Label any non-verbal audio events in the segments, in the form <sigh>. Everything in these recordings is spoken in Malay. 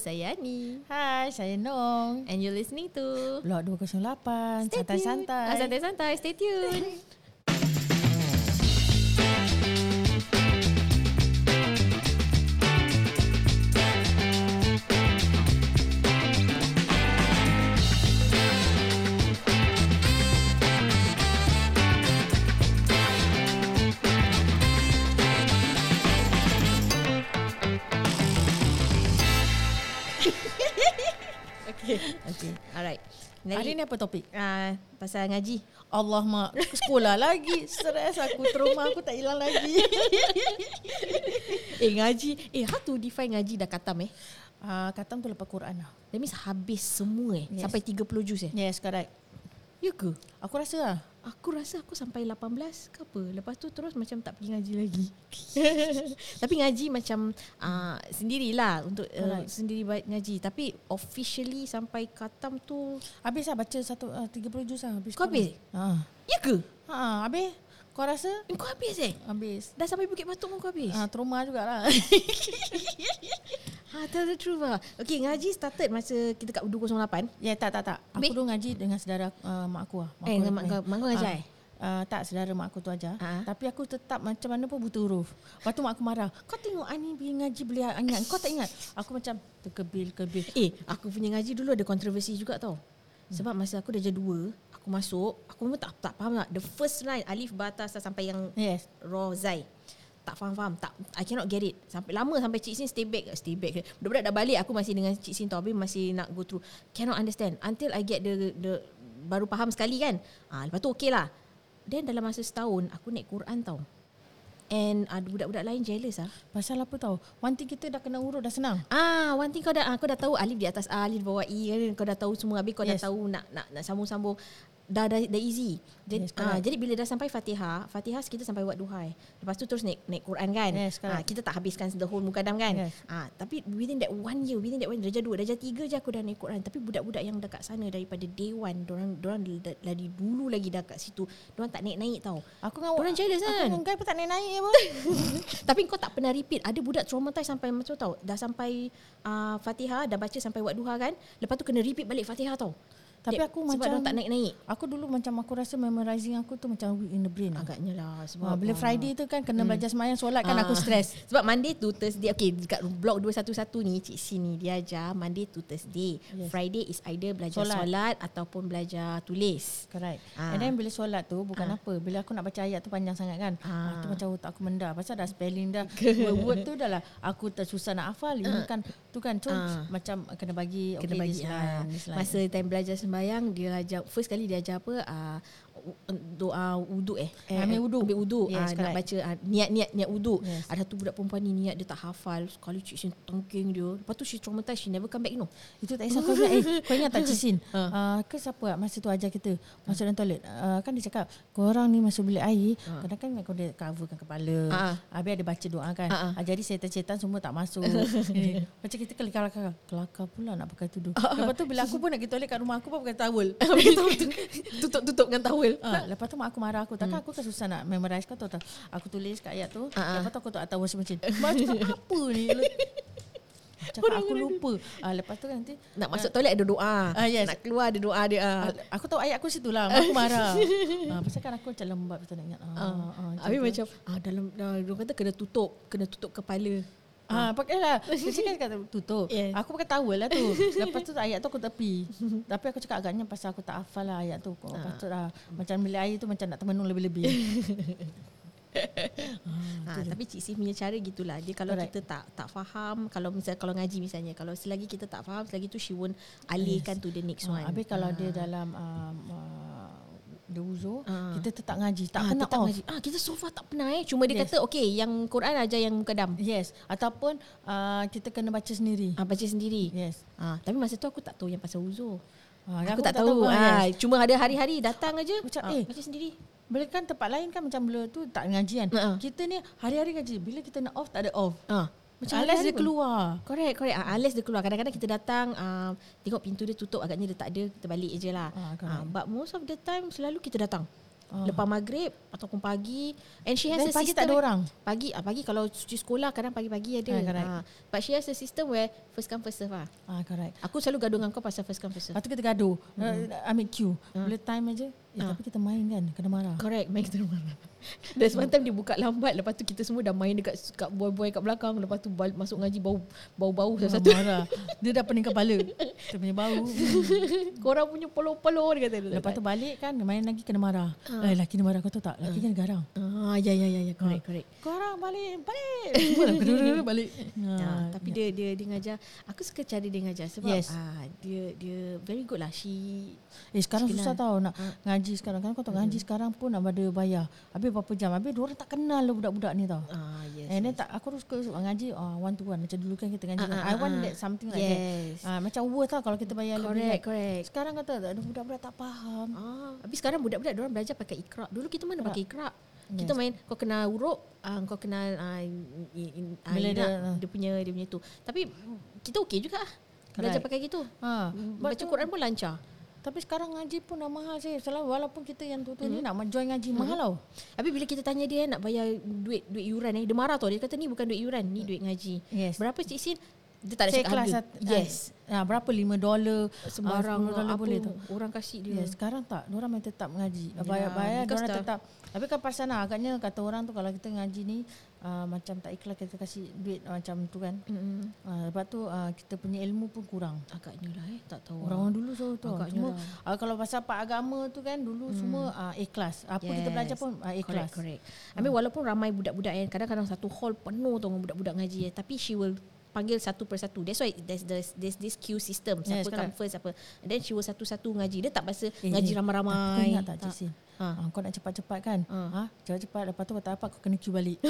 Saya Ani. Hai, saya Nong. And you're listening to Blok 208. Stay tuned. Santai-santai. Ah, santai-santai, stay tuned. <laughs> Alright. Hari ni apa topik? uh, pasal ngaji. Allah mak sekolah lagi. Stres aku trauma aku tak hilang lagi. <laughs> Eh ngaji, eh how to define ngaji dah katam eh? Uh, katam tu lepas Quran lah. That means habis semua eh. Yes. Sampai 30 juz eh. Yes, correct. Ya ke? Aku rasa lah. Aku rasa aku sampai 18 ke apa. Lepas tu terus macam tak pergi ngaji lagi. <laughs> Tapi ngaji macam uh, sendirilah untuk uh, Alright. sendiri baik ngaji. Tapi officially sampai khatam tu Habis lah baca satu uh, 30 juz lah. Habis Kau habis? Ha. ya ke? Ha, habis. Kau rasa? Eh, Kau habis eh? Habis. Dah sampai Bukit Batok pun kau habis? Ah, trauma jugalah. <laughs> Ha, tell the truth lah. Okay, ngaji started masa kita kat 208. ya, tak, tak, tak. Aku Habis? dulu ngaji dengan saudara uh, mak aku lah. Eh, aku, dengan mak kau- mak kau ngajar Ah. eh? Uh, tak, saudara mak aku tu aja. Ah. Tapi aku tetap macam mana pun buta huruf. Lepas tu mak aku marah. Kau tengok Ani pergi ngaji beli ingat. Kau tak ingat? Aku macam terkebil-kebil. Eh, aku punya ngaji dulu ada kontroversi juga tau. Sebab masa aku dah jadi dua, aku masuk, aku memang tak tak faham lah. The first line alif batas sampai yang Yes. raw zai. Tak faham-faham. Tak I cannot get it. Sampai lama sampai Cik Sin stay back, stay back. Budak-budak dah balik aku masih dengan Cik Sin tau. Habis masih nak go through. Cannot understand until I get the the baru faham sekali kan. Ah, lepas tu okay lah. Then dalam masa setahun aku naik Quran tau. And uh, budak-budak lain jealous ah. Pasal apa tau? One thing kita dah kena urut dah senang. Ah, one thing kau dah ah, kau dah tahu alif di atas a, alif di bawah i kan. Kau dah tahu semua habis kau Yes. dah tahu nak nak nak sambung-sambung. Dah dah, dah easy. Jadi Yes, correct. jadi bila dah sampai Fatihah, Fatihah kita sampai wat duhai. Lepas tu terus naik naik Quran kan. Yes, correct. ah, kita tak habiskan the whole mukadam kan. Yes. Ah, tapi within that one year, within that one darjah dua, darjah tiga je aku dah naik Quran. Tapi budak-budak yang dekat sana daripada day one, dorang dorang dah- dari dulu lagi dah kat situ. Dorang tak naik-naik tau. Aku dengan Orang jealous kan? Aku dengan pun tak naik-naik apa. <laughs> Tapi kau tak pernah repeat Ada budak traumatized sampai macam tu tau Dah sampai uh, Fatihah Dah baca sampai Wadduha kan Lepas tu kena repeat balik Fatihah tau Tapi Dia- aku sebab macam dorang tak naik-naik Aku dulu macam aku rasa memorizing aku tu macam weak in the brain. Agaknya lah sebab Ha, bila ah, Friday tu kan kena belajar semayang solat kan aku ah. stres. <laughs> Sebab Monday to Thursday Okay dekat blog 211 ni Cik Sini dia ajar Monday to Thursday Yes. Friday is either belajar solat, Solat. Ataupun belajar tulis Correct. Ah. And then bila solat tu bukan Ah. apa. Bila aku nak baca ayat tu panjang sangat kan. Ah. Ah. tu macam otak aku mendah. Pasal dah spelling dah. <laughs> word tu dah lah. Aku tersusah nak hafal. Ini kan tu kan. So Ah. macam kena bagi. kena okay, bagi this ha. line, this line. masa time belajar sembahyang dia ajar first kali dia ajar apa uh, doa wudu eh, eh Ambil wudu. ambil wudu Yes, ah, nak baca ah, niat-niat niat wudu Yes. ada satu budak perempuan ni niat dia tak hafal. Sekali cik Sin tengking dia. Lepas tu she traumatized. She never come back you know. Itu tak kisah kau ingat eh, Kau ingat tak Cisin? <laughs> Ha. uh, Ke siapa ah, Masa tu ajar kita Masuk dalam toilet uh, Kan dia cakap Korang ni masuk bilik air Ha. Kadang-kadang kau dia coverkan kepala. Ha. Habis ada baca doa kan. Ha, ha. uh, Jadi setan-setan semua tak masuk. <laughs> Eh, Macam kita kelakar-kelakar Kelakar pula nak pakai tudung. Lepas tu bila aku pun nak pergi toilet kat rumah Aku pun pakai towel. <laughs> Tutup-tutup dengan towel Ha, lepas tu mak aku marah aku. Takkan aku kan susah nak memorize Kau tahu tak? Aku tulis kat ayat tu ha. Lepas tu aku tak tahu Mak cakap apa ni? <laughs> Cakap aku lupa. ah, Lepas tu nanti nak masuk toilet ada doa. Ah, yes. nak keluar ada doa dia ah. Ah, aku tahu ayat aku situ lah Mak aku marah. <laughs> Ah, Pasal kan aku macam lembat Betul nak ingat? Ah, Ah, ah, Habis macam ah, dalam dia kata kena tutup kena tutup kepala Ah, pakailah. <laughs> Dia cakap kata tutup. Yes. Aku pakai towel lah tu. <laughs> Lepas tu ayat tu aku tepi. Tapi aku cakap agaknya pasal aku tak hafal lah ayat tu. Kau patutlah. Macam bila air tu macam nak termenung lebih-lebih. <laughs> Ha, tapi Cik Sif punya cara gitulah. Dia kalau Correct. kita tak tak faham, kalau misal kalau ngaji misalnya, kalau selagi kita tak faham, selagi tu she won't alihkan to the next one. Habis kalau dia dalam um, uh, dia uzur, Ah. kita tetap ngaji. Tak ah, kena tetap off. ngaji. Ah, kita so far tak pernah eh. Cuma dia Yes. kata okay, yang Quran aja yang mukadam. Yes. Ataupun uh, kita kena baca sendiri. Ah, baca sendiri. Yes. Ah, tapi masa tu aku tak tahu yang pasal uzur. Ah, aku, tak, tahu. ah, Ah, yes. cuma ada hari-hari datang aja. Macam, eh, baca sendiri. Bila kan tempat lain kan macam bila tu tak ngaji kan. Ha. Kita ni hari-hari ngaji. Bila kita nak off tak ada off. Ah, Macam unless dia pun. keluar. Correct, correct. Ah, unless dia keluar. Kadang-kadang kita datang, ah, tengok pintu dia tutup, agaknya dia tak ada, kita balik je lah. Ah, Ah, correct. but most of the time, selalu kita datang. oh. lepas maghrib ataupun pagi and she has Dan a pagi system tak ada orang. Pagi ah pagi kalau cuci sekolah kadang pagi-pagi ada. Ah, correct. Ah, but she has a system where first come first serve lah. Ah, correct. Aku selalu gaduh dengan kau pasal first come first serve. Lepas tu kita gaduh. Mm-hmm. ambil queue. Bila time aja. Eh, Ah. tapi kita main kan. Kena marah. Correct, main kita marah. <laughs> There's one time dia buka lambat Lepas tu kita semua dah main dekat kat boy-boy kat belakang Lepas tu balik, masuk ngaji bau bau-bau Ah, satu-satu marah. Dia dah pening kepala. Dia punya bau. <laughs> Korang punya polo-polo dia kata Lepas tu balik kan main lagi kena marah. Eh laki ni marah kau tahu tak? Laki kan garang. Ah, ya ya ya ya correct correct. Korang balik, balik. <laughs> Semua dah kedua balik. Ya, Ha, tapi dia dia dia ngajar. Aku suka cara dia ngajar sebab Yes. ah dia dia very good lah. She Eh sekarang susah tau nak ngaji sekarang kan kau tahu ngaji sekarang pun nak ada bayar. Habis berapa jam? Habis dia orang tak kenal lah budak-budak ni tau. ah yes. And then tak aku terus suka ngaji uh, one to one macam dulu kan kita ngaji. Ah, ah, I want ah, that something like yes. that. Ah macam worth lah kalau kita bayar lebih. correct kan. correct. Sekarang kata ada budak-budak tak faham. Ah, habis sekarang budak-budak dia orang belajar pakai ikra. Dulu kita mana pakai ikra? Yes. Kita main kau kenal huruf, ah, kau kenal ah, in, in, ah, Ina, dia- ah. dia punya dia punya tu. Tapi kita okey juga ah. Belajar Correct. pakai gitu. Ha. Baca Quran pun lancar. Tapi sekarang ngaji pun dah mahal sih. Selalu walaupun kita yang tu-tu Mhm. ni nak join ngaji mahal tau. Habis bila kita tanya dia nak bayar duit duit yuran eh, dia marah tau. Dia kata ni bukan duit yuran, ni duit ngaji. Yes. Berapa Cik Sin? Dia tak ada Saya cakap harga. sat- Yes. Ah, berapa 5 dolar Sembarang ah, 10 dolar boleh tu. orang kasih dia. Ya, sekarang tak. Diorang main tetap mengaji. Yalah, Bayar-bayar, because diorang dah- tetap. Tapi kan pasal lah, agaknya kata orang tu kalau kita ngaji ni, uh, macam tak ikhlas kita kasih duit uh, macam tu kan. Mm-mm. Uh, lepas tu uh, kita punya ilmu pun kurang. Agaknya lah eh, tak tahu. Orang-orang dulu so tu. Agaknya Cuma lah. uh, kalau pasal pak agama tu kan dulu semua uh, ikhlas. Apa kita Yes. belajar pun uh, ikhlas. Correct, correct. I mean, walaupun ramai budak-budak yang kadang-kadang satu hall penuh tu dengan budak-budak ngaji eh, tapi she will panggil satu persatu. That's why there's there's, there's this queue system. Siapa come correct. first apa. And then she will satu-satu ngaji. Dia tak bahasa Eh, ngaji eh, ramai-ramai. Kau ingat tak Cik Sin? Ha. Ha. kau nak cepat-cepat kan? Ha. Ha. Cepat-cepat lepas tu kau tak apa kau kena queue balik. <laughs>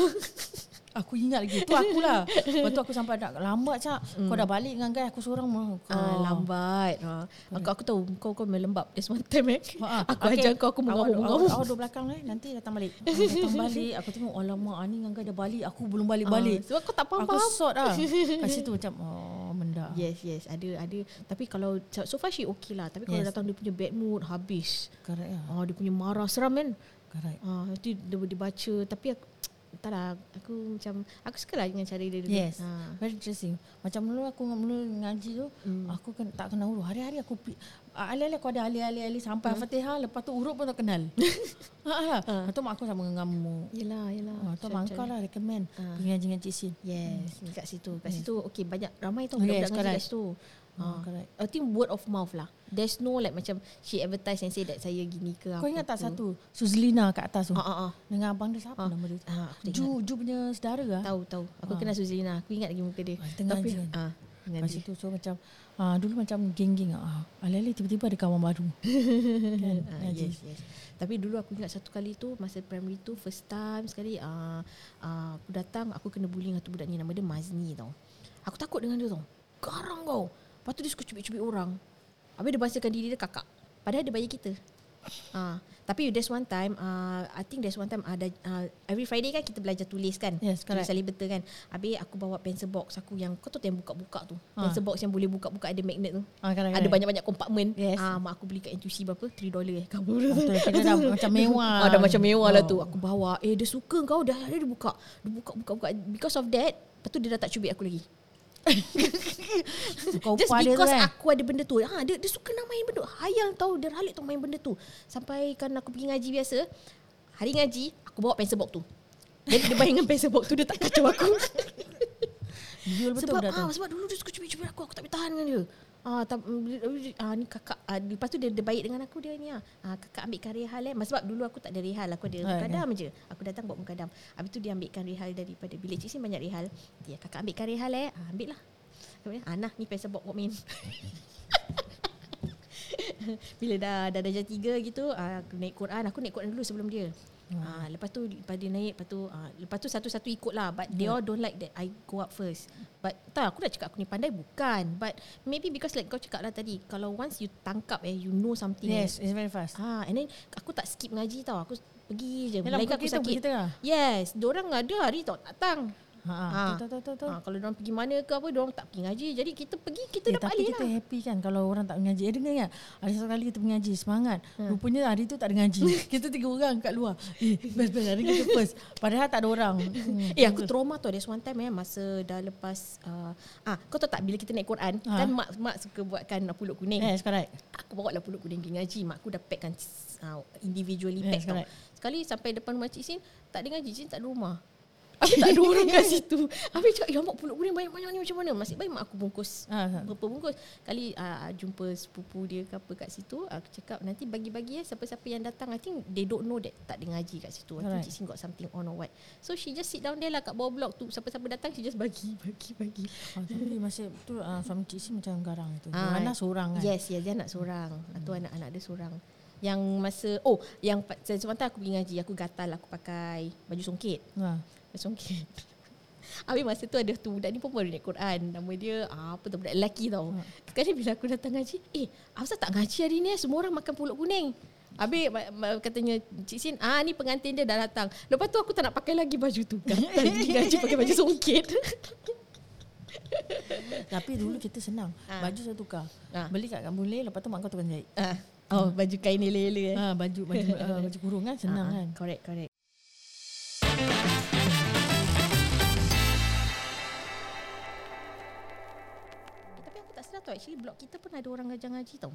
aku ingat lagi. Tu akulah. Lepas tu aku sampai nak lambat cak. Kau dah balik dengan guys aku seorang mah. Kau Ah, lambat. Ha. Aku, aku tahu kau kau melembab. There's one time eh. Ha, Aku ajar kau aku mengamuk-mengamuk. Awak awak duduk belakang eh. Nanti datang balik. Ah, datang balik. Aku tengok alamak ah, ni dengan guys dah balik. Aku belum balik-balik. Ah, sebab kau tak Aku faham-faham. sort lah. <laughs> Kat situ macam oh mendak. Yes, yes. Ada, ada. Tapi kalau, so far she okay lah. Tapi kalau Yes. datang dia punya bad mood, habis. Correct lah. Oh, dia punya marah. Seram kan? Correct. Ah, itu dia, dia baca. Tapi aku, entahlah. Aku macam, aku suka lah dengan cara dia dulu. Yes. Ah. Very interesting. Macam dulu aku mula ngaji tu, Hmm. aku kan tak kenal huruf. Hari-hari aku alih-alih aku ada alih-alih Hmm. sampai Fatihah, lepas tu huruf pun tak kenal. <laughs> ha lah. Lepas tu mak aku sama mengamuk. Yelah, yelah. Ha, tu mak kau lah recommend Ah. pergi ngaji dengan Cik Sin. Yes, kat situ. Kat situ, okay, banyak ramai tau Yes, budak-budak ngaji correct. kat situ. Ah, Ah, correct. I think word of mouth lah. There's no like macam she advertise and say that saya gini ke Kau apa ingat tak ke. satu? Suzlina kat atas tu. Ah, ah, ah. Dengan abang dia siapa Ah. nama dia? Ah, aku tak Ju. Ju punya saudara lah. Tahu, tahu. Aku Ah. kenal Suzlina. Aku ingat lagi muka dia. Ah, tengah Tapi, ah, dengan Lepas dia. itu so macam ah, dulu macam geng-geng ah. Alih-alih tiba-tiba ada kawan baru. <laughs> kan? Ah, Ngaji. yes, yes. Tapi dulu aku ingat satu kali tu masa primary tu first time sekali uh, uh, aku datang aku kena bully dengan tu budak ni nama dia Mazni tau. Aku takut dengan dia tau. Garang kau. Lepas tu dia suka cubit-cubit orang. Habis dia bahasakan diri dia kakak. Padahal dia bayar kita. Ah, tapi there's one time uh, I think there's one time ada uh, every Friday kan kita belajar tulis kan. Yes, tulis correct. salib betul kan. Habis aku bawa pencil box aku yang kau tahu yang buka-buka tu. Ah. Pencil box yang boleh buka-buka ada magnet tu. Ah, correct, Ada correct. banyak-banyak kompartmen. Yes. Ah, mak aku beli kat NTUC berapa? 3 dolar eh. Kamu Ah, tu dah kira dah <laughs> macam mewah. Ah, dah macam mewah lah Oh. tu. Aku bawa. Eh, dia suka kau. Dah ada dia buka. Dia buka, buka, buka. Because of that, lepas tu dia dah tak cubit aku lagi. <laughs> Just because kan. aku ada benda tu. Ha, dia, dia suka nak main benda. Hayal tau. Dia ralik tau main benda tu. Sampai kan aku pergi ngaji biasa. Hari ngaji, aku bawa pencil box tu. Jadi dia main dengan pencil box tu, dia tak kacau aku. Jual betul sebab tu. ah, sebab dulu dia suka cubit-cubit aku. Aku tak boleh tahan dengan dia. Ah, tak, ah, ni kakak ah, lepas tu dia, dia baik dengan aku dia ni ah. ah kakak ambilkan rehal eh. Sebab dulu aku tak ada rehal aku ada Right, mukadam je. Aku datang buat mukadam habis tu dia ambilkan rehal daripada bilik cik Sin banyak rehal. Dia kakak ambilkan rehal eh. Ah, ambil lah. Kemudian ah nah ni box buat main. <laughs> Bila dah dah darjah tiga gitu ah, aku naik Quran aku naik Quran dulu sebelum dia Ah, lepas tu lepas dia naik lepas tu ah, lepas tu satu-satu ikut lah but they all don't like that I go up first. But tak aku dah cakap aku ni pandai bukan. But maybe because like kau cakap lah tadi kalau once you tangkap eh you know something. Yes, it's very fast. ah and then aku tak skip ngaji tau. Aku pergi je. Yalah, Melainkan bukan aku sakit. lah. yes orang ada hari tak datang Ha, ha. Betul, betul, betul. Ha, kalau orang pergi mana ke apa, orang tak pergi ngaji. Jadi kita pergi, kita Eh, dapat tapi alih kita lah. happy kan kalau orang tak mengaji. Eh dengar tak? Ada satu kali kita mengaji semangat. Hmm. Rupanya hari tu tak ada ngaji. <laughs> kita tiga orang kat luar. Eh best best hari kita first. Padahal tak ada orang. <laughs> Hmm. Eh aku trauma tu There's one time eh Masa dah lepas uh, ah Kau tahu tak Bila kita naik Quran Ha. Kan mak mak suka buatkan Pulut kuning Yes, correct. Aku bawa lah pulut kuning pergi ngaji Mak aku dah packkan uh, Individually Yes, pack tau correct. Sekali sampai depan rumah Cik Sin Tak ada ngaji Cik Sin tak ada rumah Habis tak <laughs> ada orang kat <laughs> situ. Habis cakap Ya mak pulut kuning banyak-banyak ni macam mana? Masih baik mak aku bungkus. Ah. Berapa bungkus? Kali uh, jumpa sepupu dia ke apa kat situ Aku cakap nanti bagi-bagi ya Siapa-siapa yang datang. I think they don't know that Tak ada ngaji kat situ. I think. Cik Sin got something on or what So she just sit down there lah Kat bawah blok tu. Siapa-siapa datang She just bagi <laughs> Bagi bagi. Ah, tapi masih tu uh, suami cik si macam garang tu. Ah, Mana seorang kan. Yes yes dia anak seorang. Hmm. Tu anak-anak dia seorang. Yang masa Oh yang Sementara aku pergi ngaji Aku gatal Aku pakai Baju songket. Ha. Songket Habis masa tu ada tu Budak ni pun baru naik Quran Nama dia ah, Apa tu Budak lelaki tau Sekali bila aku datang ngaji Eh Afsal tak ngaji hari ni eh? Semua orang makan pulut kuning Habis katanya Cik Sin Ah ni pengantin dia dah datang Lepas tu aku tak nak pakai lagi baju tu <laughs> Gatal pergi ngaji pakai baju songket <laughs> Tapi dulu kita senang. Ah. Baju saya tukar. Ah. Beli kat Kampung Leh lepas tu mak kau tukar jahit. ah. Oh baju kain lela-lela eh Ha, baju baju uh, baju kurung kan senang ah, kan. Correct correct tau Actually blok kita pun ada orang ngajar ngaji tau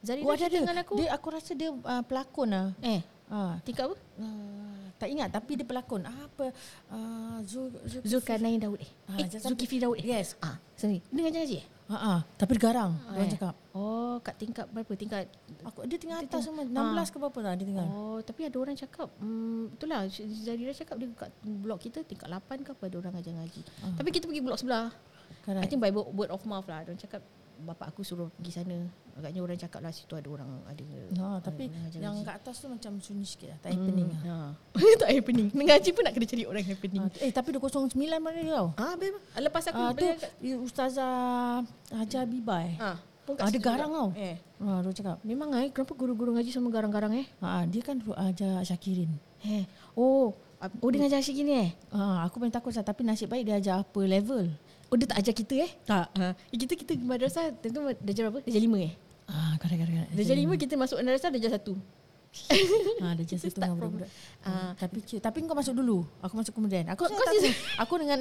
Zarina Oh, ada ada. dengan aku Dia aku rasa dia uh, pelakon lah. Eh Ha. tingkat apa? Uh, tak ingat tapi dia pelakon. Apa uh, Zul Zul Zulkarnain Daud eh, Ah, eh Zulkifli Daud eh Yes. ah, Sorry Dia ngajar ngaji eh? Ha ah, tapi dia garang. Dia eh. cakap. Oh kat tingkat berapa? Tingkat Aku dia Dia atas semua 16 ke berapa tak dia tinggal. Oh tapi ada orang cakap hmm, Itulah Zarina cakap dia kat blok kita Tingkat 8 ke apa Ada orang ngajar ngaji Ah. Tapi kita pergi blok sebelah I Correct. think by word word of mouth lah. Orang cakap bapak aku suruh pergi sana. Agaknya orang cakap lah situ ada orang ada. Ha, tapi ada yang kat atas tu macam sunyi sikit lah. Tak happening lah. Ha. <laughs> tak happening. <laughs> Mengaji pun nak kena cari orang happening. Ha, eh tapi 209 mana dia tau? Ah, ha, lepas aku Ah, tu kat- eh, Ustazah Hajar Bibai. ah, pun kat Ada garang tau. Eh. Ha, dia cakap. Memang eh kenapa guru-guru ngaji sama garang-garang eh? Ha, dia kan ajar Syakirin. Eh. Oh, oh dia ngajar asyik gini eh? Ha, aku paling takut lah. Tapi nasib baik dia ajar apa level. Oh dia tak ajar kita eh? Tak. Ha. Kita kita pergi madrasah tentu darjah berapa? Darjah lima eh? Ah, kadang kadang. Darjah lima kita masuk madrasah darjah satu. Ha, <laughs> dia just satu Start dengan from- budak-budak. Ah. Ha, tapi tapi kau masuk dulu. Aku masuk kemudian. Aku Kau- kau, <laughs> aku dengan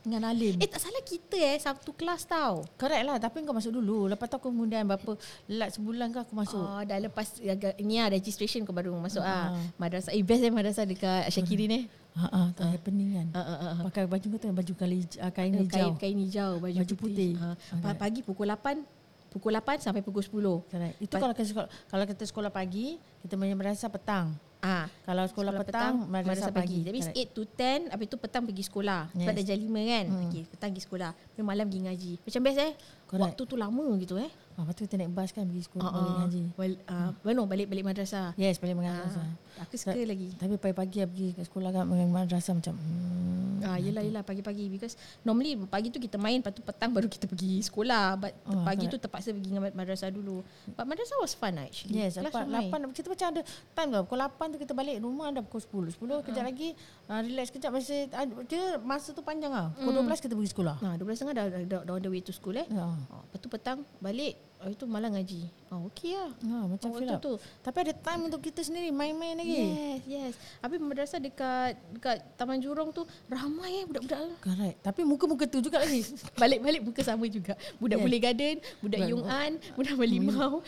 dengan Alim. Eh tak salah kita eh satu kelas tau. Correct lah Tapi kau masuk dulu Lepas tu aku kemudian Berapa Lat sebulan ke aku masuk Oh, dah lepas agak- ni lah registration kau baru masuk ah. Ah. Madrasah eh best eh madrasah dekat Syakirin eh. Ha ah, tak happening kan. Ah, ah, ah. Pakai baju kau tu baju kali uh, kain Kain, hijau. kain hijau, baju, Baju putih. Ha. Ah, Pa- Pagi pukul 8 pukul 8 sampai pukul 10. Correct. Itu Pas- kalau kita sekolah, kalau kita sekolah pagi, kita punya madrasah petang. Ah, Kalau sekolah, petang, madrasah, pagi. That means Correct. 8 to 10 Habis tu petang pergi sekolah Sebab Yes. dah jam 5 kan Hmm. okay, Petang pergi sekolah Habis malam pergi ngaji Macam best eh Correct. Waktu tu lama gitu eh Ah, lepas tu kita naik bas kan pergi sekolah Ah, balik ngaji. Well, ah, Bueno balik-balik madrasah Yes, balik madrasah. Ah, Aku suka lagi Tapi pagi-pagi pergi ke sekolah kan dengan madrasah macam hmm, Ah, yelah yelah pagi-pagi because normally pagi tu kita main lepas tu petang baru kita pergi sekolah but Oh, pagi correct. tu terpaksa pergi dengan madrasah dulu. But madrasah was fun lah actually. Yes, Kelas ramai. 8 kita macam ada time tau. Pukul 8 tu kita balik rumah dah pukul 10. 10 kejap lagi uh, relax kejap masih uh, dia masa tu panjang ah. Pukul 12 kita pergi sekolah. Nah, 12.30 dah, dah, dah, dah on the way to school eh. Ya. Oh, lepas tu petang balik, habis tu malam ngaji. Oh, okey lah. Ha, macam Oh, up. tu. Tapi ada time untuk kita sendiri main-main lagi. Yes, yes. Habis madrasah dekat dekat Taman Jurong tu ramai eh budak-budak tu. Correct. Tapi muka-muka tu juga lagi. <laughs> Balik-balik muka sama juga. Budak Yes. Boleh Garden, budak Yung An, budak Melimau.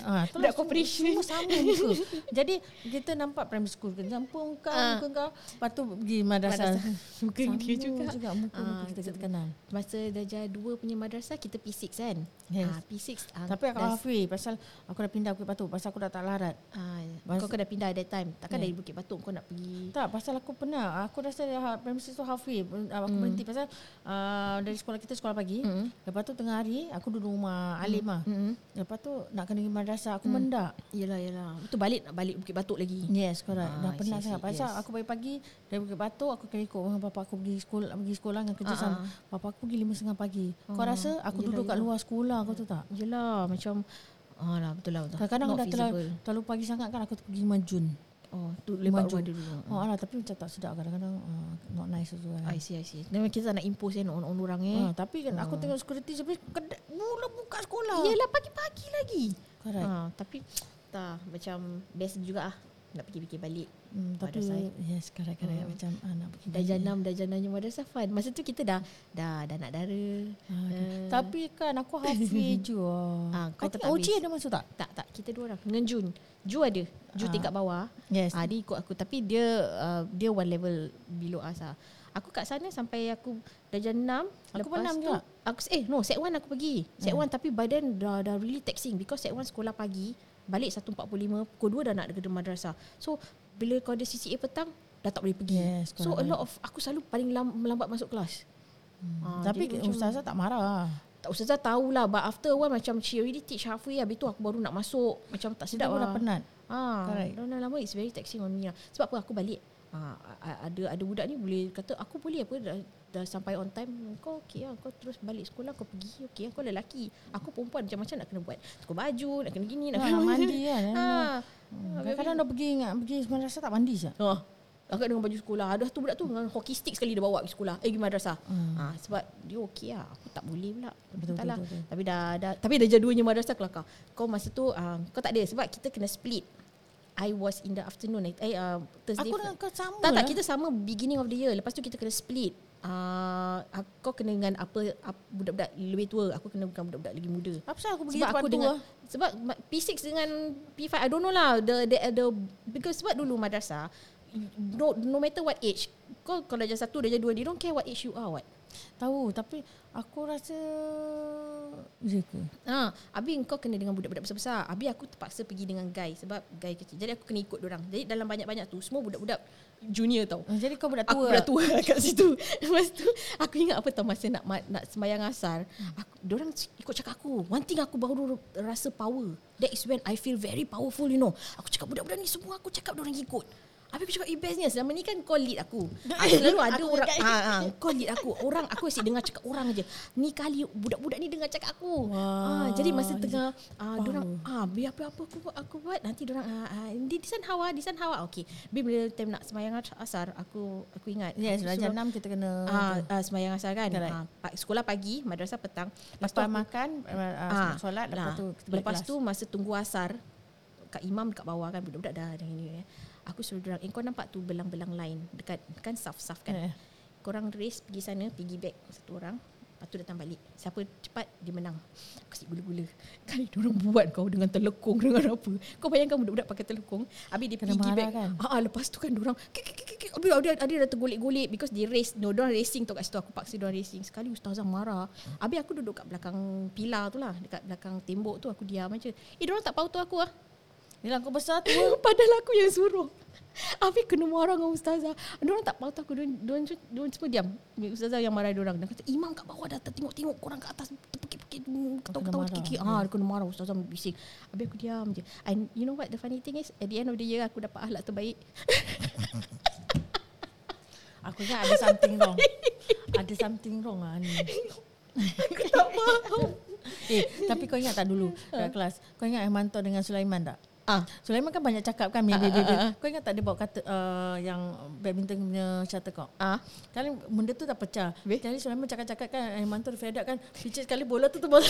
ha, Budak <laughs> corporation. Semua sama muka. <laughs> Jadi kita nampak primary school ke campur muka Ah. muka kau. Lepas tu pergi madrasah. Muka Sama dia juga. juga muka-muka Ah, kita, kita kenal. Masa darjah 2 punya madrasah kita P6 kan. Yes. Ah, P6. Ah, Tapi aku dah- halfway pasal aku dah pindah Bukit Batu pasal aku dah tak larat. Ah, Mas- kau kau dah pindah that time. Takkan Yeah. dari Bukit Batok kau nak pergi. Tak, pasal aku pernah. Aku rasa ha- primary school tu halfway. Aku Hmm. berhenti pasal uh, dari sekolah kita sekolah pagi. Mm. Lepas tu tengah hari aku duduk rumah Alim lah. Hmm. Lepas tu nak kena pergi madrasah aku mendak. Yalah yalah. Itu balik nak balik Bukit Batok lagi. Yes, correct. Ah, Dah penat see, sangat. Pasal Yes. aku pagi-pagi dari Bukit Batok aku kena ikut dengan bapa aku pergi sekolah pergi sekolah dengan kerja Ah, sama. ah. Bapa aku pergi lima setengah pagi. Kau Ah, rasa aku yelah, duduk kat yelah. luar sekolah kau tu tak? Yalah macam Ah lah betul lah betul. Kadang-kadang Not dah terlalu, terlalu pagi sangat kan aku pergi Majun. Oh, tu lepak rumah dia dulu. Oh alah tapi macam tak sedap kadang-kadang uh, not nice also kan. I see, I see. Memang kita nak impose kan on, on orang eh. Ah, tapi kan aku tengok security sampai kedai mula buka sekolah. Yelah pagi-pagi lagi. Correct. Ha, tapi tak macam best juga ah nak pergi-pergi balik. Hmm, tapi madrasah, yes correct correct macam ah, nak pergi Dah janam dah janamnya madrasah fun. Masa tu kita dah dah dah nak dara. Ah. Eh. Tapi kan aku hafiz <laughs> je. Ah, kau tak habis. ada masuk tak? Tak tak kita dua orang dengan Jun. Ju ada. Ju Ah. tingkat bawah. Yes. Ah dia ikut aku tapi dia uh, dia one level below us lah. Aku kat sana sampai aku darjah 6 Aku pun enam juga. Aku eh no set 1 aku pergi. Set 1 tapi by then dah dah really taxing because set 1 sekolah pagi balik 1.45 pukul 2 dah nak ke madrasah. So bila kau ada CCA petang dah tak boleh pergi. Yes, so a lot of aku selalu paling lam, melambat masuk kelas. Ah, Tapi jadi macam- ustazah tak marah. tak ustazah tahulah but after a while macam she already teach halfway habis tu aku baru nak masuk macam tak sedap lah. penat. Ah, Correct. dah lama it's very taxing on me lah. Sebab apa aku balik. Ah, ada ada budak ni boleh kata aku boleh apa dah, sampai on time kau okey lah kau terus balik sekolah kau pergi okey kau lelaki aku perempuan macam-macam nak kena buat tukar baju nak kena gini nak Nak kena mandi kan. ha. Hmm, Kadang-kadang dah pergi ingat pergi madrasah tak mandi sah. Oh. Agak dengan baju sekolah. Ada tu budak tu dengan hockey stick sekali dia bawa pergi sekolah. Eh pergi madrasah. Hmm. Ha, sebab dia okey lah. Aku tak boleh pula. Betul, betul. Tapi dah, dah tapi dah jadualnya madrasah kelakar. Kau masa tu uh, kau tak ada sebab kita kena split. I was in the afternoon. Eh uh, Thursday. Aku dengan kau sama tak tak lah. kita sama beginning of the year. Lepas tu kita kena split. Uh, kau kena dengan apa, apa budak-budak lebih tua. Aku kena dengan budak-budak lagi muda. Apa sah aku pergi Sebab aku tu dengan sebab ma- P6 dengan P5 I don't know lah the the, the because sebab dulu madrasah no no matter what age kau kalau darjah satu darjah dua they don't care what age you are what Tahu tapi aku rasa je ke? Ha, Abi kau kena dengan budak-budak besar-besar. Abi aku terpaksa pergi dengan guy sebab guy kecil. Jadi aku kena ikut orang. Jadi dalam banyak-banyak tu semua budak-budak junior tau. Oh, jadi kau budak Aku tua. budak tua <laughs> kat situ. Lepas tu aku ingat apa tau masa nak nak sembahyang asar, aku orang ikut cakap aku. One thing aku baru rasa power. That is when I feel very powerful you know. Aku cakap budak-budak ni semua aku cakap orang ikut. Habis aku cakap eh bestnya selama ni kan kau lead aku. <laughs> Ah, Selalu ada Aku orang ha, ha, kau lead aku. Orang aku asyik dengar cakap orang aja. Ni kali budak-budak ni dengar cakap aku. Wah, Ah, jadi masa tengah ah power. orang ah biar apa apa aku buat aku buat nanti orang ah, ah di di sana hawa di sana hawa. Okey. Bila time nak sembahyang asar aku aku ingat. Yes, aku darjah suruh- 6 kita kena Ah, ah sembahyang asar kan. Ah, pa- sekolah pagi, madrasah petang. lepas tu aku- makan uh, Ah, solat lepas lah. tu lepas tu masa tunggu asar kat imam dekat bawah kan budak-budak dah dah ini eh. Aku suruh orang, eh kau nampak tu belang-belang lain dekat kan saf-saf kan. Eh. Korang race pergi sana, pergi back satu orang. Lepas tu datang balik. Siapa cepat dia menang. Aku kasi gula-gula. <laughs> Kali orang buat kau dengan telekung dengan apa. Kau bayangkan budak-budak pakai telekung. Habis dia Kena pergi back. kan? Ah, ah, lepas tu kan orang kik kik kik kik. Habis ada ada dah tergolek-golek because they race. No, orang racing tu kat situ aku paksa orang racing. Sekali ustazah marah. Habis aku duduk kat belakang pilar tu lah, dekat belakang tembok tu aku diam aja. Eh, orang tak pautu aku ah. Bila kau besar tu <laughs> Padahal aku yang suruh. Habis kena marah dengan ustazah. Diorang tak pautu aku. Diorang, semua diam. Ustazah yang marah diorang. Dia kata, imam kat bawah dah tertengok-tengok korang kat atas. Terpekik-pekik. Ketawa-ketawa. marah. terkikik. Ah, dia kena marah. Ustazah bising. Habis aku diam je. And you know what the funny thing is? At the end of the year, aku dapat ahlak terbaik. <laughs> aku ingat ada something wrong. ada something wrong lah ni. aku tak faham. <laughs> Eh, tapi kau ingat tak dulu kat kelas? Kau ingat yang mantau dengan Sulaiman tak? Ah, Sulaiman kan banyak cakap kan Ah, ah, ah, ah. Kau ingat tak dia bawa kata uh, yang badminton punya shuttlecock? ah. Kali benda tu dah pecah. Habis? Kali Sulaiman cakap-cakap kan Aiman tu fed up kan. Picit sekali bola tu terbang.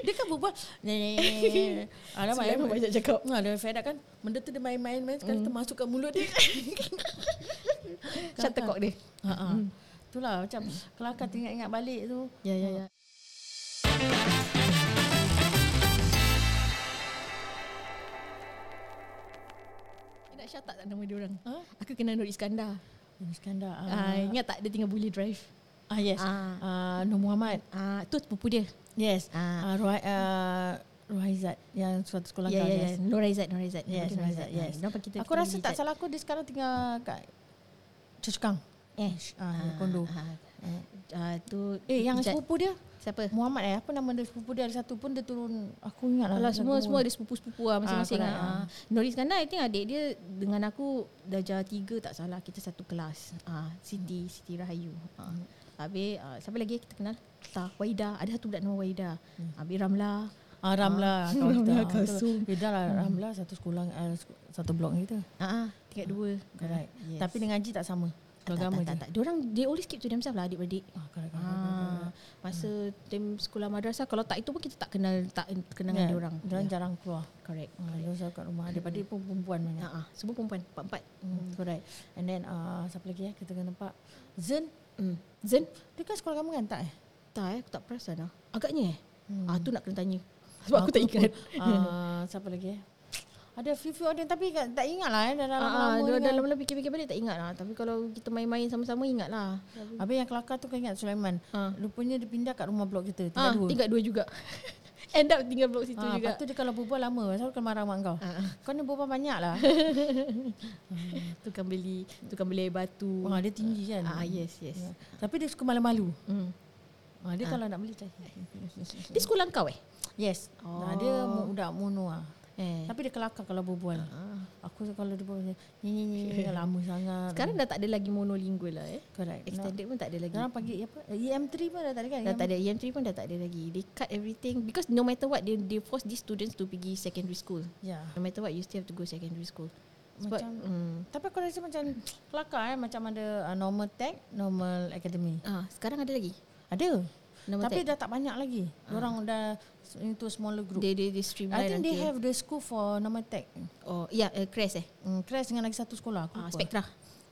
dia kan berbual. <laughs> Alamak. Sulaiman banyak cakap. Ha, dia fed up kan. Benda tu dia main-main main sekali Mm. termasuk kat mulut dia. <laughs> Shuttlecock dia. Ha ah. Itulah macam kelakar teringat-ingat balik tu. Ya, ya, ya. Nak tak nama dia orang? Ha? Aku kenal Nur Iskandar. Iskandar. Ah, Ah, ingat tak dia tinggal Bully Drive? ah yes. Ah. Ah, Nur Muhammad. Ah, tu sepupu dia. Yes. Ah. Ah, Roy, uh, Rohaizat yang suatu sekolah Ya, kau. ya, ya. yes. Nur Aizat, Nur. Yes, Nur Nur Aizat, yes. Kita, Aku rasa Nur tak salah aku dia sekarang tinggal kat Chukang. Eh, Ah, kondo. Ah, ah, tu Eh, yang Ijat. sepupu dia siapa? Muhammad eh apa nama dia sepupu dia ada satu pun dia turun aku ingat lah. Alah semua turun. semua ada sepupu-sepupu lah masing-masing Ah, ah. Ah. Nur Iskandar I think adik dia dengan aku darjah tiga tak salah kita satu kelas. Ah, Siti Siti Rahayu. Ah. Habis ah, siapa lagi kita kenal? Tak, Waida. Ada satu budak nama Waida. Hmm. Habis Ramla. Ah, Ramla kawan kita. Ramla Ah, Kasum. Beda lah Ramla satu sekolah uh, satu blok kita. Ah, ah, tingkat dua. Correct. Yes. Tapi dengan Haji tak sama. Tak, Agama tak, tak, tak. Diorang they always keep to themselves lah adik-beradik. Ah, correct, correct, correct, correct. Ah, masa time sekolah madrasah kalau tak itu pun kita tak kenal tak kenal dengan Ya, diorang. Diorang Ya, jarang keluar. correct. Ah, Diorang selalu kat rumah. Adik-adik pun perempuan banyak. Ah, ah, semua perempuan empat-empat. Hmm, correct. And then uh, siapa lagi ya kita kena nampak Zen. Hmm. Zen? Dia kan sekolah kamu kan tak eh? Tak eh, aku tak perasan lah. Agaknya eh. Hmm. Ah, tu nak kena tanya. Sebab aku, tak ingat. Uh, <laughs> siapa lagi eh? Ada few-few ada tapi kan tak ingat lah eh. Dah dalam Ah, lama dah ni kan. dalam-dalam fikir-fikir balik tak ingat lah. Tapi kalau kita main-main sama-sama ingat lah. Habis yang kelakar tu kau ingat Sulaiman. Ah. Rupanya dia pindah kat rumah blok kita. Tinggal dua. tingkat dua juga. <laughs> End up tinggal blok situ Ah, juga. lepas tu dia kalau berbual lama Selalu kan marah mak kau ah. Kau ni berbual banyak lah <laughs> tukang beli tukang beli air batu. Wah, Dia tinggi kan Ah, yes, yes. Ya. Tapi dia suka malu-malu Hmm. ah, Dia kalau nak beli cari Dia sekolah kau eh? Yes Oh. ah, Dia budak mono lah Eh. Tapi dia kelakar kalau berbual Ah. Aku kalau dia berbual Ni ni ni Lama sangat Sekarang dah tak ada lagi monolingual lah eh. Correct Extended pun tak ada lagi. Sekarang panggil apa EM3 pun dah tak ada kan Dah tak ada EM3 pun dah tak ada lagi. They cut everything because no matter what they they force these students to pergi secondary school. Ya No matter what you still have to go secondary school. Sebab Macam- hmm. Tapi aku rasa macam Kelakar eh Macam ada uh, Normal tech Normal academy ah sekarang ada lagi. Ada Normal Tapi tech. dah tak banyak lagi Orang dah Into smaller group They they, they streamline I think they until- have the school for normal tech. oh ya yeah, uh, Crash eh. Mm, Crash dengan lagi satu sekolah. Aku Ah, lupa. Spectra.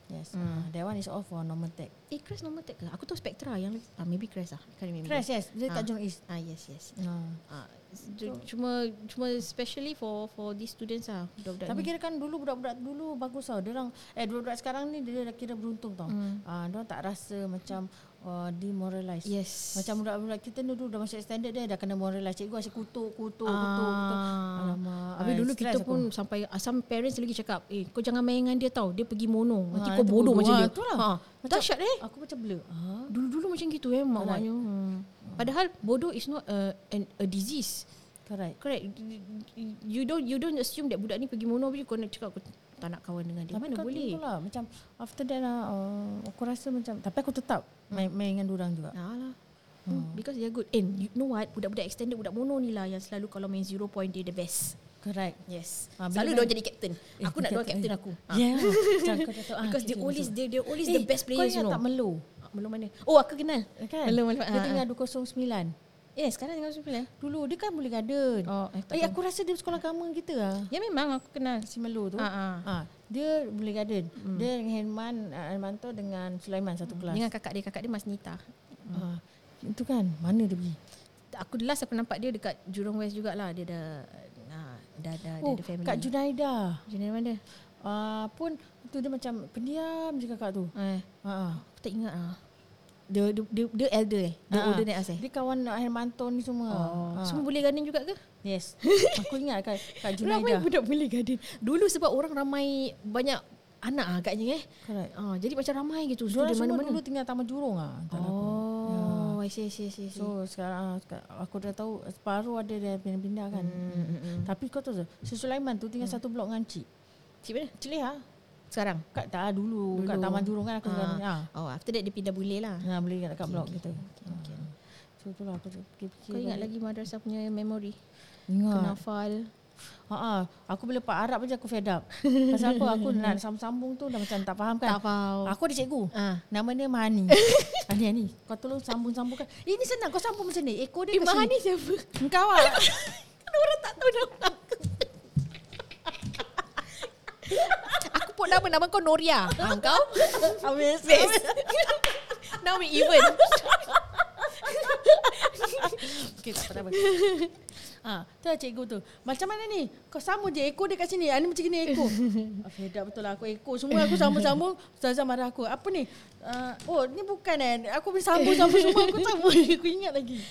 Yes. Mm. that one is all for normal tech. Eh Crash normal tech ke? Aku tahu Spectra yang ah, maybe Crash lah. Can't remember. Crash yes. Dia kat Ah. Jurong East. Ah yes yes. Ah. Ah, c- cuma cuma specially for for these students ah. Budak-budak Tapi ni. kira kan dulu budak-budak dulu bagus tau. Dia orang eh budak-budak sekarang ni dia dah kira beruntung tau. Hmm. Ah, dia orang tak rasa macam uh, demoralized. Yes. Macam budak-budak kita dulu dah masuk standard dia dah kena moralize. Cikgu asyik kutuk, kutuk, Ah. kutuk, kutuk. Alamak. Habis ah, dulu kita aku. pun sampai ah, some parents lagi cakap, "Eh, kau jangan main dengan dia tau. Dia pergi mono. Nanti Ah, kau bodoh bodoh. macam Ah, dia." itulah. Ha. Macam- Dahsyat eh. Aku macam blur. Ah. Dulu-dulu macam gitu eh mak-maknya. Hmm. Padahal bodoh is not a, an, a disease. Correct. Correct. You don't you don't assume that budak ni pergi mono je kau nak cakap kau tak nak kawan dengan dia. Tapi Mana boleh? Lah, macam after that lah, uh, aku rasa macam tapi aku tetap main, main dengan orang juga. Alah. Hmm. Because they are good. And you know what? Budak-budak extended, budak mono ni lah yang selalu kalau main zero point dia the best. Correct. Yes. Bila selalu dia jadi captain. Eh, Aku nak doa captain aku. Ah. Yeah. <laughs> Tahu. ah, Because they always they they always Eh, the best players Kau you ingat know. tak Melo? Ah, Belum mana? Oh, aku kenal. Kan? Melo Melo. Dia tinggal 209. Eh, sekarang tengah sembilan. Dulu dia kan boleh garden. Oh, eh, Eh, aku rasa dia sekolah kamu kita lah. Ya memang aku kenal. Si Melo tu. Ah, ah. Ah, dia boleh garden. Dia dengan Herman, uh, Hermanto dengan Sulaiman satu kelas. Dengan kakak dia, kakak dia Mas Nita. Ah, itu kan, mana dia pergi? Aku last aku nampak dia dekat Jurong West jugalah. Dia dah ah, dah dah Oh, ada family. Kak Junaida. Jenis mana? Uh, pun tu dia macam pendiam je kakak tu. Eh, Ha. aku tak ingat ah. Dia dia dia, dia elder eh. Dia Ah, older than us eh. Dia kawan Hermanto ni semua. Oh, Ah. semua boleh garden juga ke? Yes. <laughs> Aku ingat Kak, Kak Ramai Junaida. budak boleh garden. Dulu sebab orang ramai banyak anak ah agaknya eh. Correct. Ah, jadi macam ramai gitu. Student semua mana-mana. dulu tinggal Taman Jurong ah. Tak ada apa. Oh, I see, I see, I see. I see. So sekarang seka- aku dah tahu separuh ada dia pindah-pindah kan. Hmm, hmm, hmm. Tapi kau tahu Sulaiman tu tinggal satu blok dengan Cik. Cik mana? Cik Leah. Sekarang? Kat dah dulu, Dulu. kat Taman Jurong kan aku Ah. sekarang. Ha. Oh, after that dia pindah boleh lah. Nah, boleh kat dekat blok kita. Okay, okay. So itulah aku fikir-fikir. Kau ingat lagi madrasah punya memory? Ingat. Kenafal. Ha ah, aku bila Pak Arab aja aku fed up. Pasal apa? Aku <laughs> nak sambung-sambung tu dah macam tak faham kan. Tak faham. Aku ada cikgu. Ah. Nama dia Mahani. <laughs> Ani Ani, kau tolong sambung-sambungkan. Ini senang kau sambung macam ni. Ekor dia Eh. Mahani siapa? Engkau ah. <laughs> Kan orang tak tahu nama aku. Pun nama nama kau Noria. Ha, <laughs> kau? Habis. <laughs> Now we even. <laughs> Okey, tak apa, tak apa. Ah, tu lah cikgu tu. Macam mana ni? Kau sambung je ekor dia kat sini. Ah, ni macam gini ekor. ah, fed up betul lah aku ekor. Semua aku sambung-sambung. Ustazah marah aku. Apa ni? Uh, oh, ni bukan eh. Aku boleh sambung-sambung semua. Aku sambung. aku ingat lagi.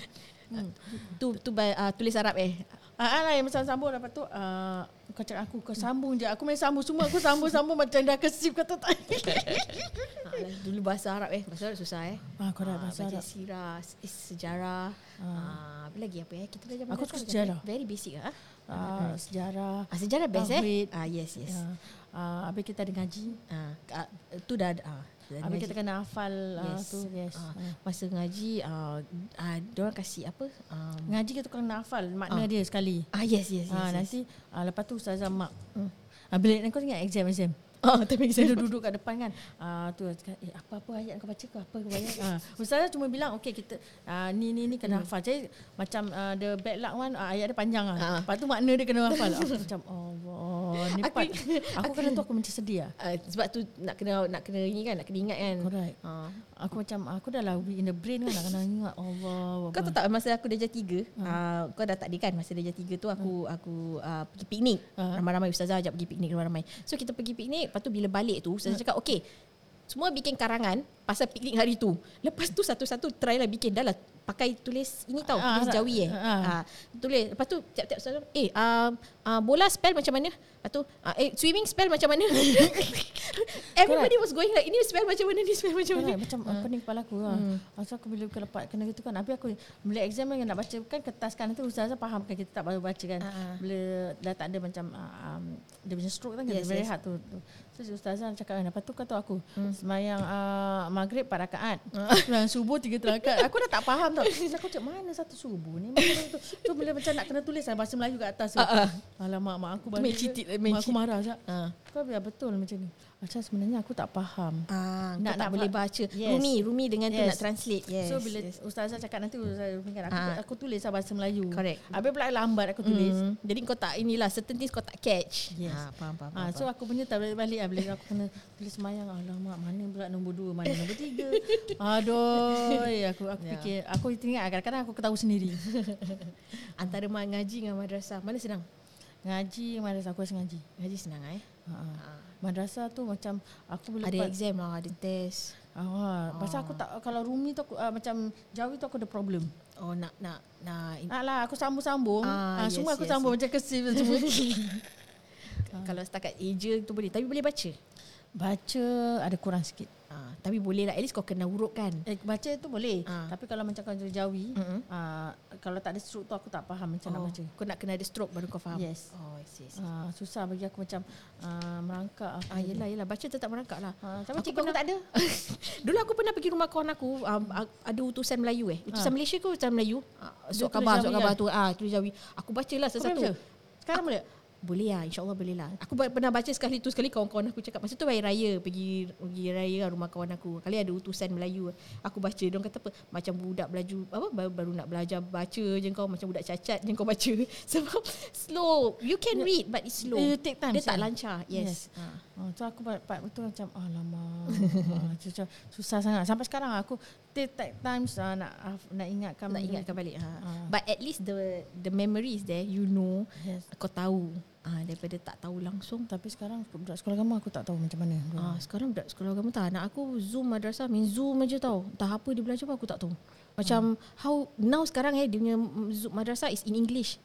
tu tu uh, tulis Arab eh. Ah, ah lah yang macam sambung lepas tu uh, kau cakap aku kau sambung je. Aku main sambung semua aku sambung-sambung macam dah kesip kata tak. Ha, <laughs> dulu bahasa Arab eh. Bahasa Arab susah eh. ah, kau dah Ah, bahasa baca Arab. sirah, is- sejarah. Ah. apa lagi apa eh? Kita belajar Aku suka sejarah. Very basic ah. Ah, sejarah. Ah, sejarah best Tauhid. eh. Ah yes yes. Ya. uh, habis kita ada ngaji. Ah, ah, tu dah. Ah, Habis kita kena hafal uh, Yes. tu. Yes. Ah, Ah. masa ngaji ah, ah orang kasih apa? Um, Ngaji kita kena hafal makna Ah. dia sekali. ah yes yes yes. Ah, yes. nanti ah, lepas tu Ustazah mak. Hmm. Ah, bila kau ingat exam exam. <laughs> Oh, tapi Dia duduk kat depan kan. Ah tu cakap, eh apa-apa ayat kau baca ke apa kau ayat. Ah ustazah cuma bilang okey kita ah, ni ni ni kena hafal. Jadi macam ah, the bad luck one ah, ayat dia panjang ah. Ah. Lepas tu makna dia kena hafal. Aku <laughs> macam Allah ni Aku part. Aku kena tu aku macam sedih ah. Ah, sebab tu nak kena nak kena ini kan, nak kena ingat kan. Correct. Ah. Aku macam aku dah lah in the brain kan nak kena ingat Allah. Kau tahu tak masa aku darjah tiga, uh, kau dah tak ada kan masa darjah tiga tu aku aku uh, pergi piknik. Ah. Ramai-ramai ustazah ajak pergi piknik ramai-ramai. So kita pergi piknik, lepas tu bila balik tu ustazah cakap, "Okey, semua bikin karangan pasal piknik hari tu. Lepas tu satu-satu try lah bikin dah lah pakai tulis ini tahu Ah, tulis ah, Jawi eh. ah. Ah, tulis. Lepas tu tiap-tiap ustazah, "Eh, uh, uh, bola spell macam mana?" Lepas tu, uh, "Eh, swimming spell macam mana?" <laughs> Everybody was going like, "Ini spell macam mana? Ini spell macam mana?" Correct, macam apa ni kepala aku lah. Hmm. Masa aku bila kelepat kena gitu kan. Habis aku bila exam yang nak baca kan kertas kan nanti ustazah faham kan kita tak baru baca kan. Ah. Bila dah tak ada macam uh, um, dia punya stroke kan Yes, yes, very yes. hard tu. tu. So ustazah cakap kan lepas tu kata aku hmm. semayang uh, maghrib 4 rakaat. <laughs> Sembahyang subuh 3 rakaat. Aku dah tak faham tau. Aku cakap mana satu subuh ni? Mana tu? Tu bila macam nak kena tulis bahasa Melayu kat atas tu. Ah, ah. Alamak mak aku cheated, Mak aku marah sekejap. Ah. Kau biar betul macam ni. Macam sebenarnya aku tak faham. Ah, Nak- tak nak boleh fa- baca. Yes. Rumi, Rumi dengan tu Yes. nak translate. Yes. So bila yes. ustazah cakap nanti ustazah ingat aku, Ah. aku tulis lah bahasa Melayu. Correct. Habis pula lambat aku tulis. Mm. Jadi kau tak inilah certain things kau tak catch. Yes. Ah, faham, faham, Ah, faham. so aku punya tak balik balik lah bila aku kena tulis semayang alamak mana pula nombor dua mana nombor tiga <laughs> aduh aku aku Ya. fikir aku ingat kadang-kadang aku ketahui sendiri <laughs> antara mak ngaji dengan madrasah, mana senang? ngaji madrasah aku rasa ngaji Ngaji senang eh. ha, ha. Madrasah tu macam aku boleh Ada exam lah, ada test. ah, pasal aku tak kalau rumi tu aku, ah, macam jawi tu aku ada problem. Oh nak nak nak in- lah aku sambung-sambung. Ah, ah, yes, semua aku yes, sambung macam kesif semua. <laughs> <laughs> Kalau setakat eja tu boleh tapi boleh baca. Baca ada kurang sikit Ah, tapi boleh lah at least kau kena urut kan. Eh, baca tu boleh. Ah. Tapi kalau macam kau jawi, Mm-mm. ah, kalau tak ada stroke tu aku tak faham macam nak Oh, baca. kau nak kena ada stroke baru kau faham. Yes. Oh, I see. I see. Ah, susah bagi aku macam ah, merangkak. Ah, yelah, yelah. Baca tetap merangkak lah. Ah, tapi Aku cikgu aku tak ada. <laughs> Dulu aku pernah pergi rumah kawan aku um, ada utusan Melayu eh. Utusan Ah. Malaysia ke utusan Melayu? Uh, Dia surat khabar, surat Jawi khabar tu. Ah, tulis Jawi. Aku bacalah Kau boleh satu-satu. baca? Sekarang boleh? Boleh lah, insyaAllah boleh lah. Aku pernah baca sekali tu sekali kawan-kawan aku cakap. Masa tu hari raya, pergi pergi raya lah rumah kawan aku. Kali ada utusan Melayu. Aku baca, dia kata apa? Macam budak belaju, apa baru, baru nak belajar baca je kau. Macam budak cacat je kau baca. <laughs> Sebab slow. You can read but it's slow. You take time, Dia tak lancar. Yes. Yes. Ah. Ah, tu aku part, betul macam alamak. ah, <laughs> susah, susah sangat. Sampai sekarang aku take, times ah, nak ah, nak ingatkan Nak ingatkan balik. Ha. Ah. But at least the the memory is there. You know. Yes. Kau tahu. Ah, daripada tak tahu langsung. Tapi sekarang budak sekolah agama aku tak tahu macam mana. Ah, sekarang budak sekolah agama tak anak aku Zoom madrasah main Zoom aja tau. Entah apa dia belajar pun aku tak tahu. Macam how now sekarang eh dia punya Zoom madrasah is in English.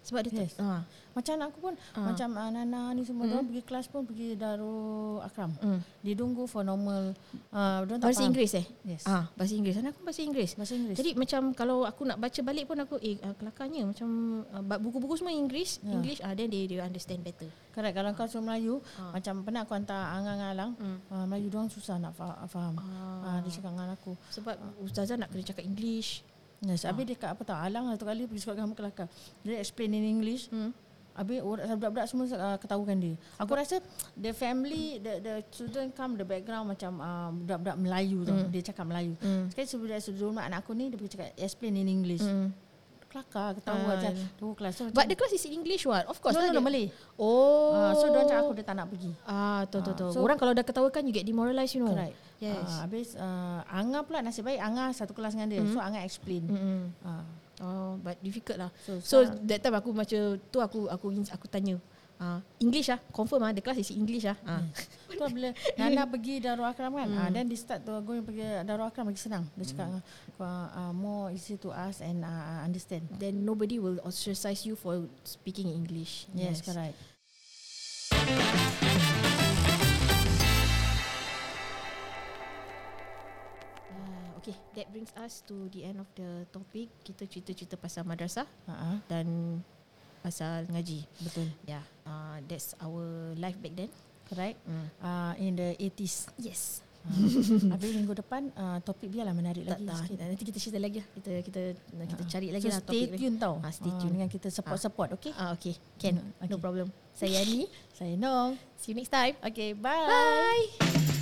Sebab dia Yes. tak, ah. Macam anak aku pun Ah. macam uh, Nana ni semua hmm. pergi kelas pun pergi Darul Akram. Hmm. Dia tunggu for normal uh, dia tak Bahasa faham. Inggeris eh? Yes. Ah, bahasa Inggeris. Anak aku bahasa Inggeris. Bahasa Inggeris. Jadi macam kalau aku nak baca balik pun aku eh uh, kelakarnya macam uh, buku-buku semua Inggeris, Ya. English ah then they they understand better. Correct kalau kau suruh Melayu Ah. macam pernah aku hantar Angang Alang Hmm. uh, Melayu doang susah nak fa- faham. Ah. Ah. dia cakap dengan aku. Sebab ustazah nak kena cakap English. Yes, habis dia cakap apa tahu Alang satu kali pergi sekolah agama kelakar. Dia explain in English. Hmm. Habis orang budak-budak semua uh, ketahukan dia. Aku rasa the family the the student come the background macam uh, budak-budak Melayu tau. Dia cakap Melayu. Hmm. Sekali sebelum sebelum rumah anak aku ni dia pergi cakap explain in English. Hmm. Kelakar ketahu Ah, macam ya. tu kelas tu. But the class is in English what? Of course no, no, no, dia- Malay. Oh. Ah, so dia cakap aku dia tak nak pergi. Ah, tu tu Ah, tu. so- Orang kalau dah ketawakan you get demoralized you know. Correct. Yes. Ah, habis uh, Anga pula nasib baik Anga satu kelas dengan dia. Mhm. So Anga explain. Mm-mm. Ah. Oh, but difficult lah. So, So that time aku macam tu aku aku aku tanya. Ah, English ah, confirm ah the class is English ah. Ah. <laughs> Tu bila Nana pergi Darul Akram kan. Hmm. Ah, then dia start to going pergi Darul Akram lagi senang. Dia cakap uh, more easy to ask and uh, understand. Then nobody will ostracize you for speaking in English. Yes, correct. Ah, okay, that brings us to the end of the topic. Kita cerita-cerita pasal madrasah Uh-huh. dan pasal ngaji. Betul. Yeah, uh, that's our life back then. correct? Hmm. Uh, in the 80s. Yes. Uh, <laughs> habis minggu depan uh, topik biarlah menarik Tak lagi tahu. sikit. Nanti kita cerita lagi lah. Kita kita kita cari lagi so lah stay topik tune tau. Ah, stay Ah, tune. dengan kita support-support, okay? Ah okay. Can. No okay. problem. <laughs> Saya Yani. Saya Nong. See you next time. Okay, bye. Bye.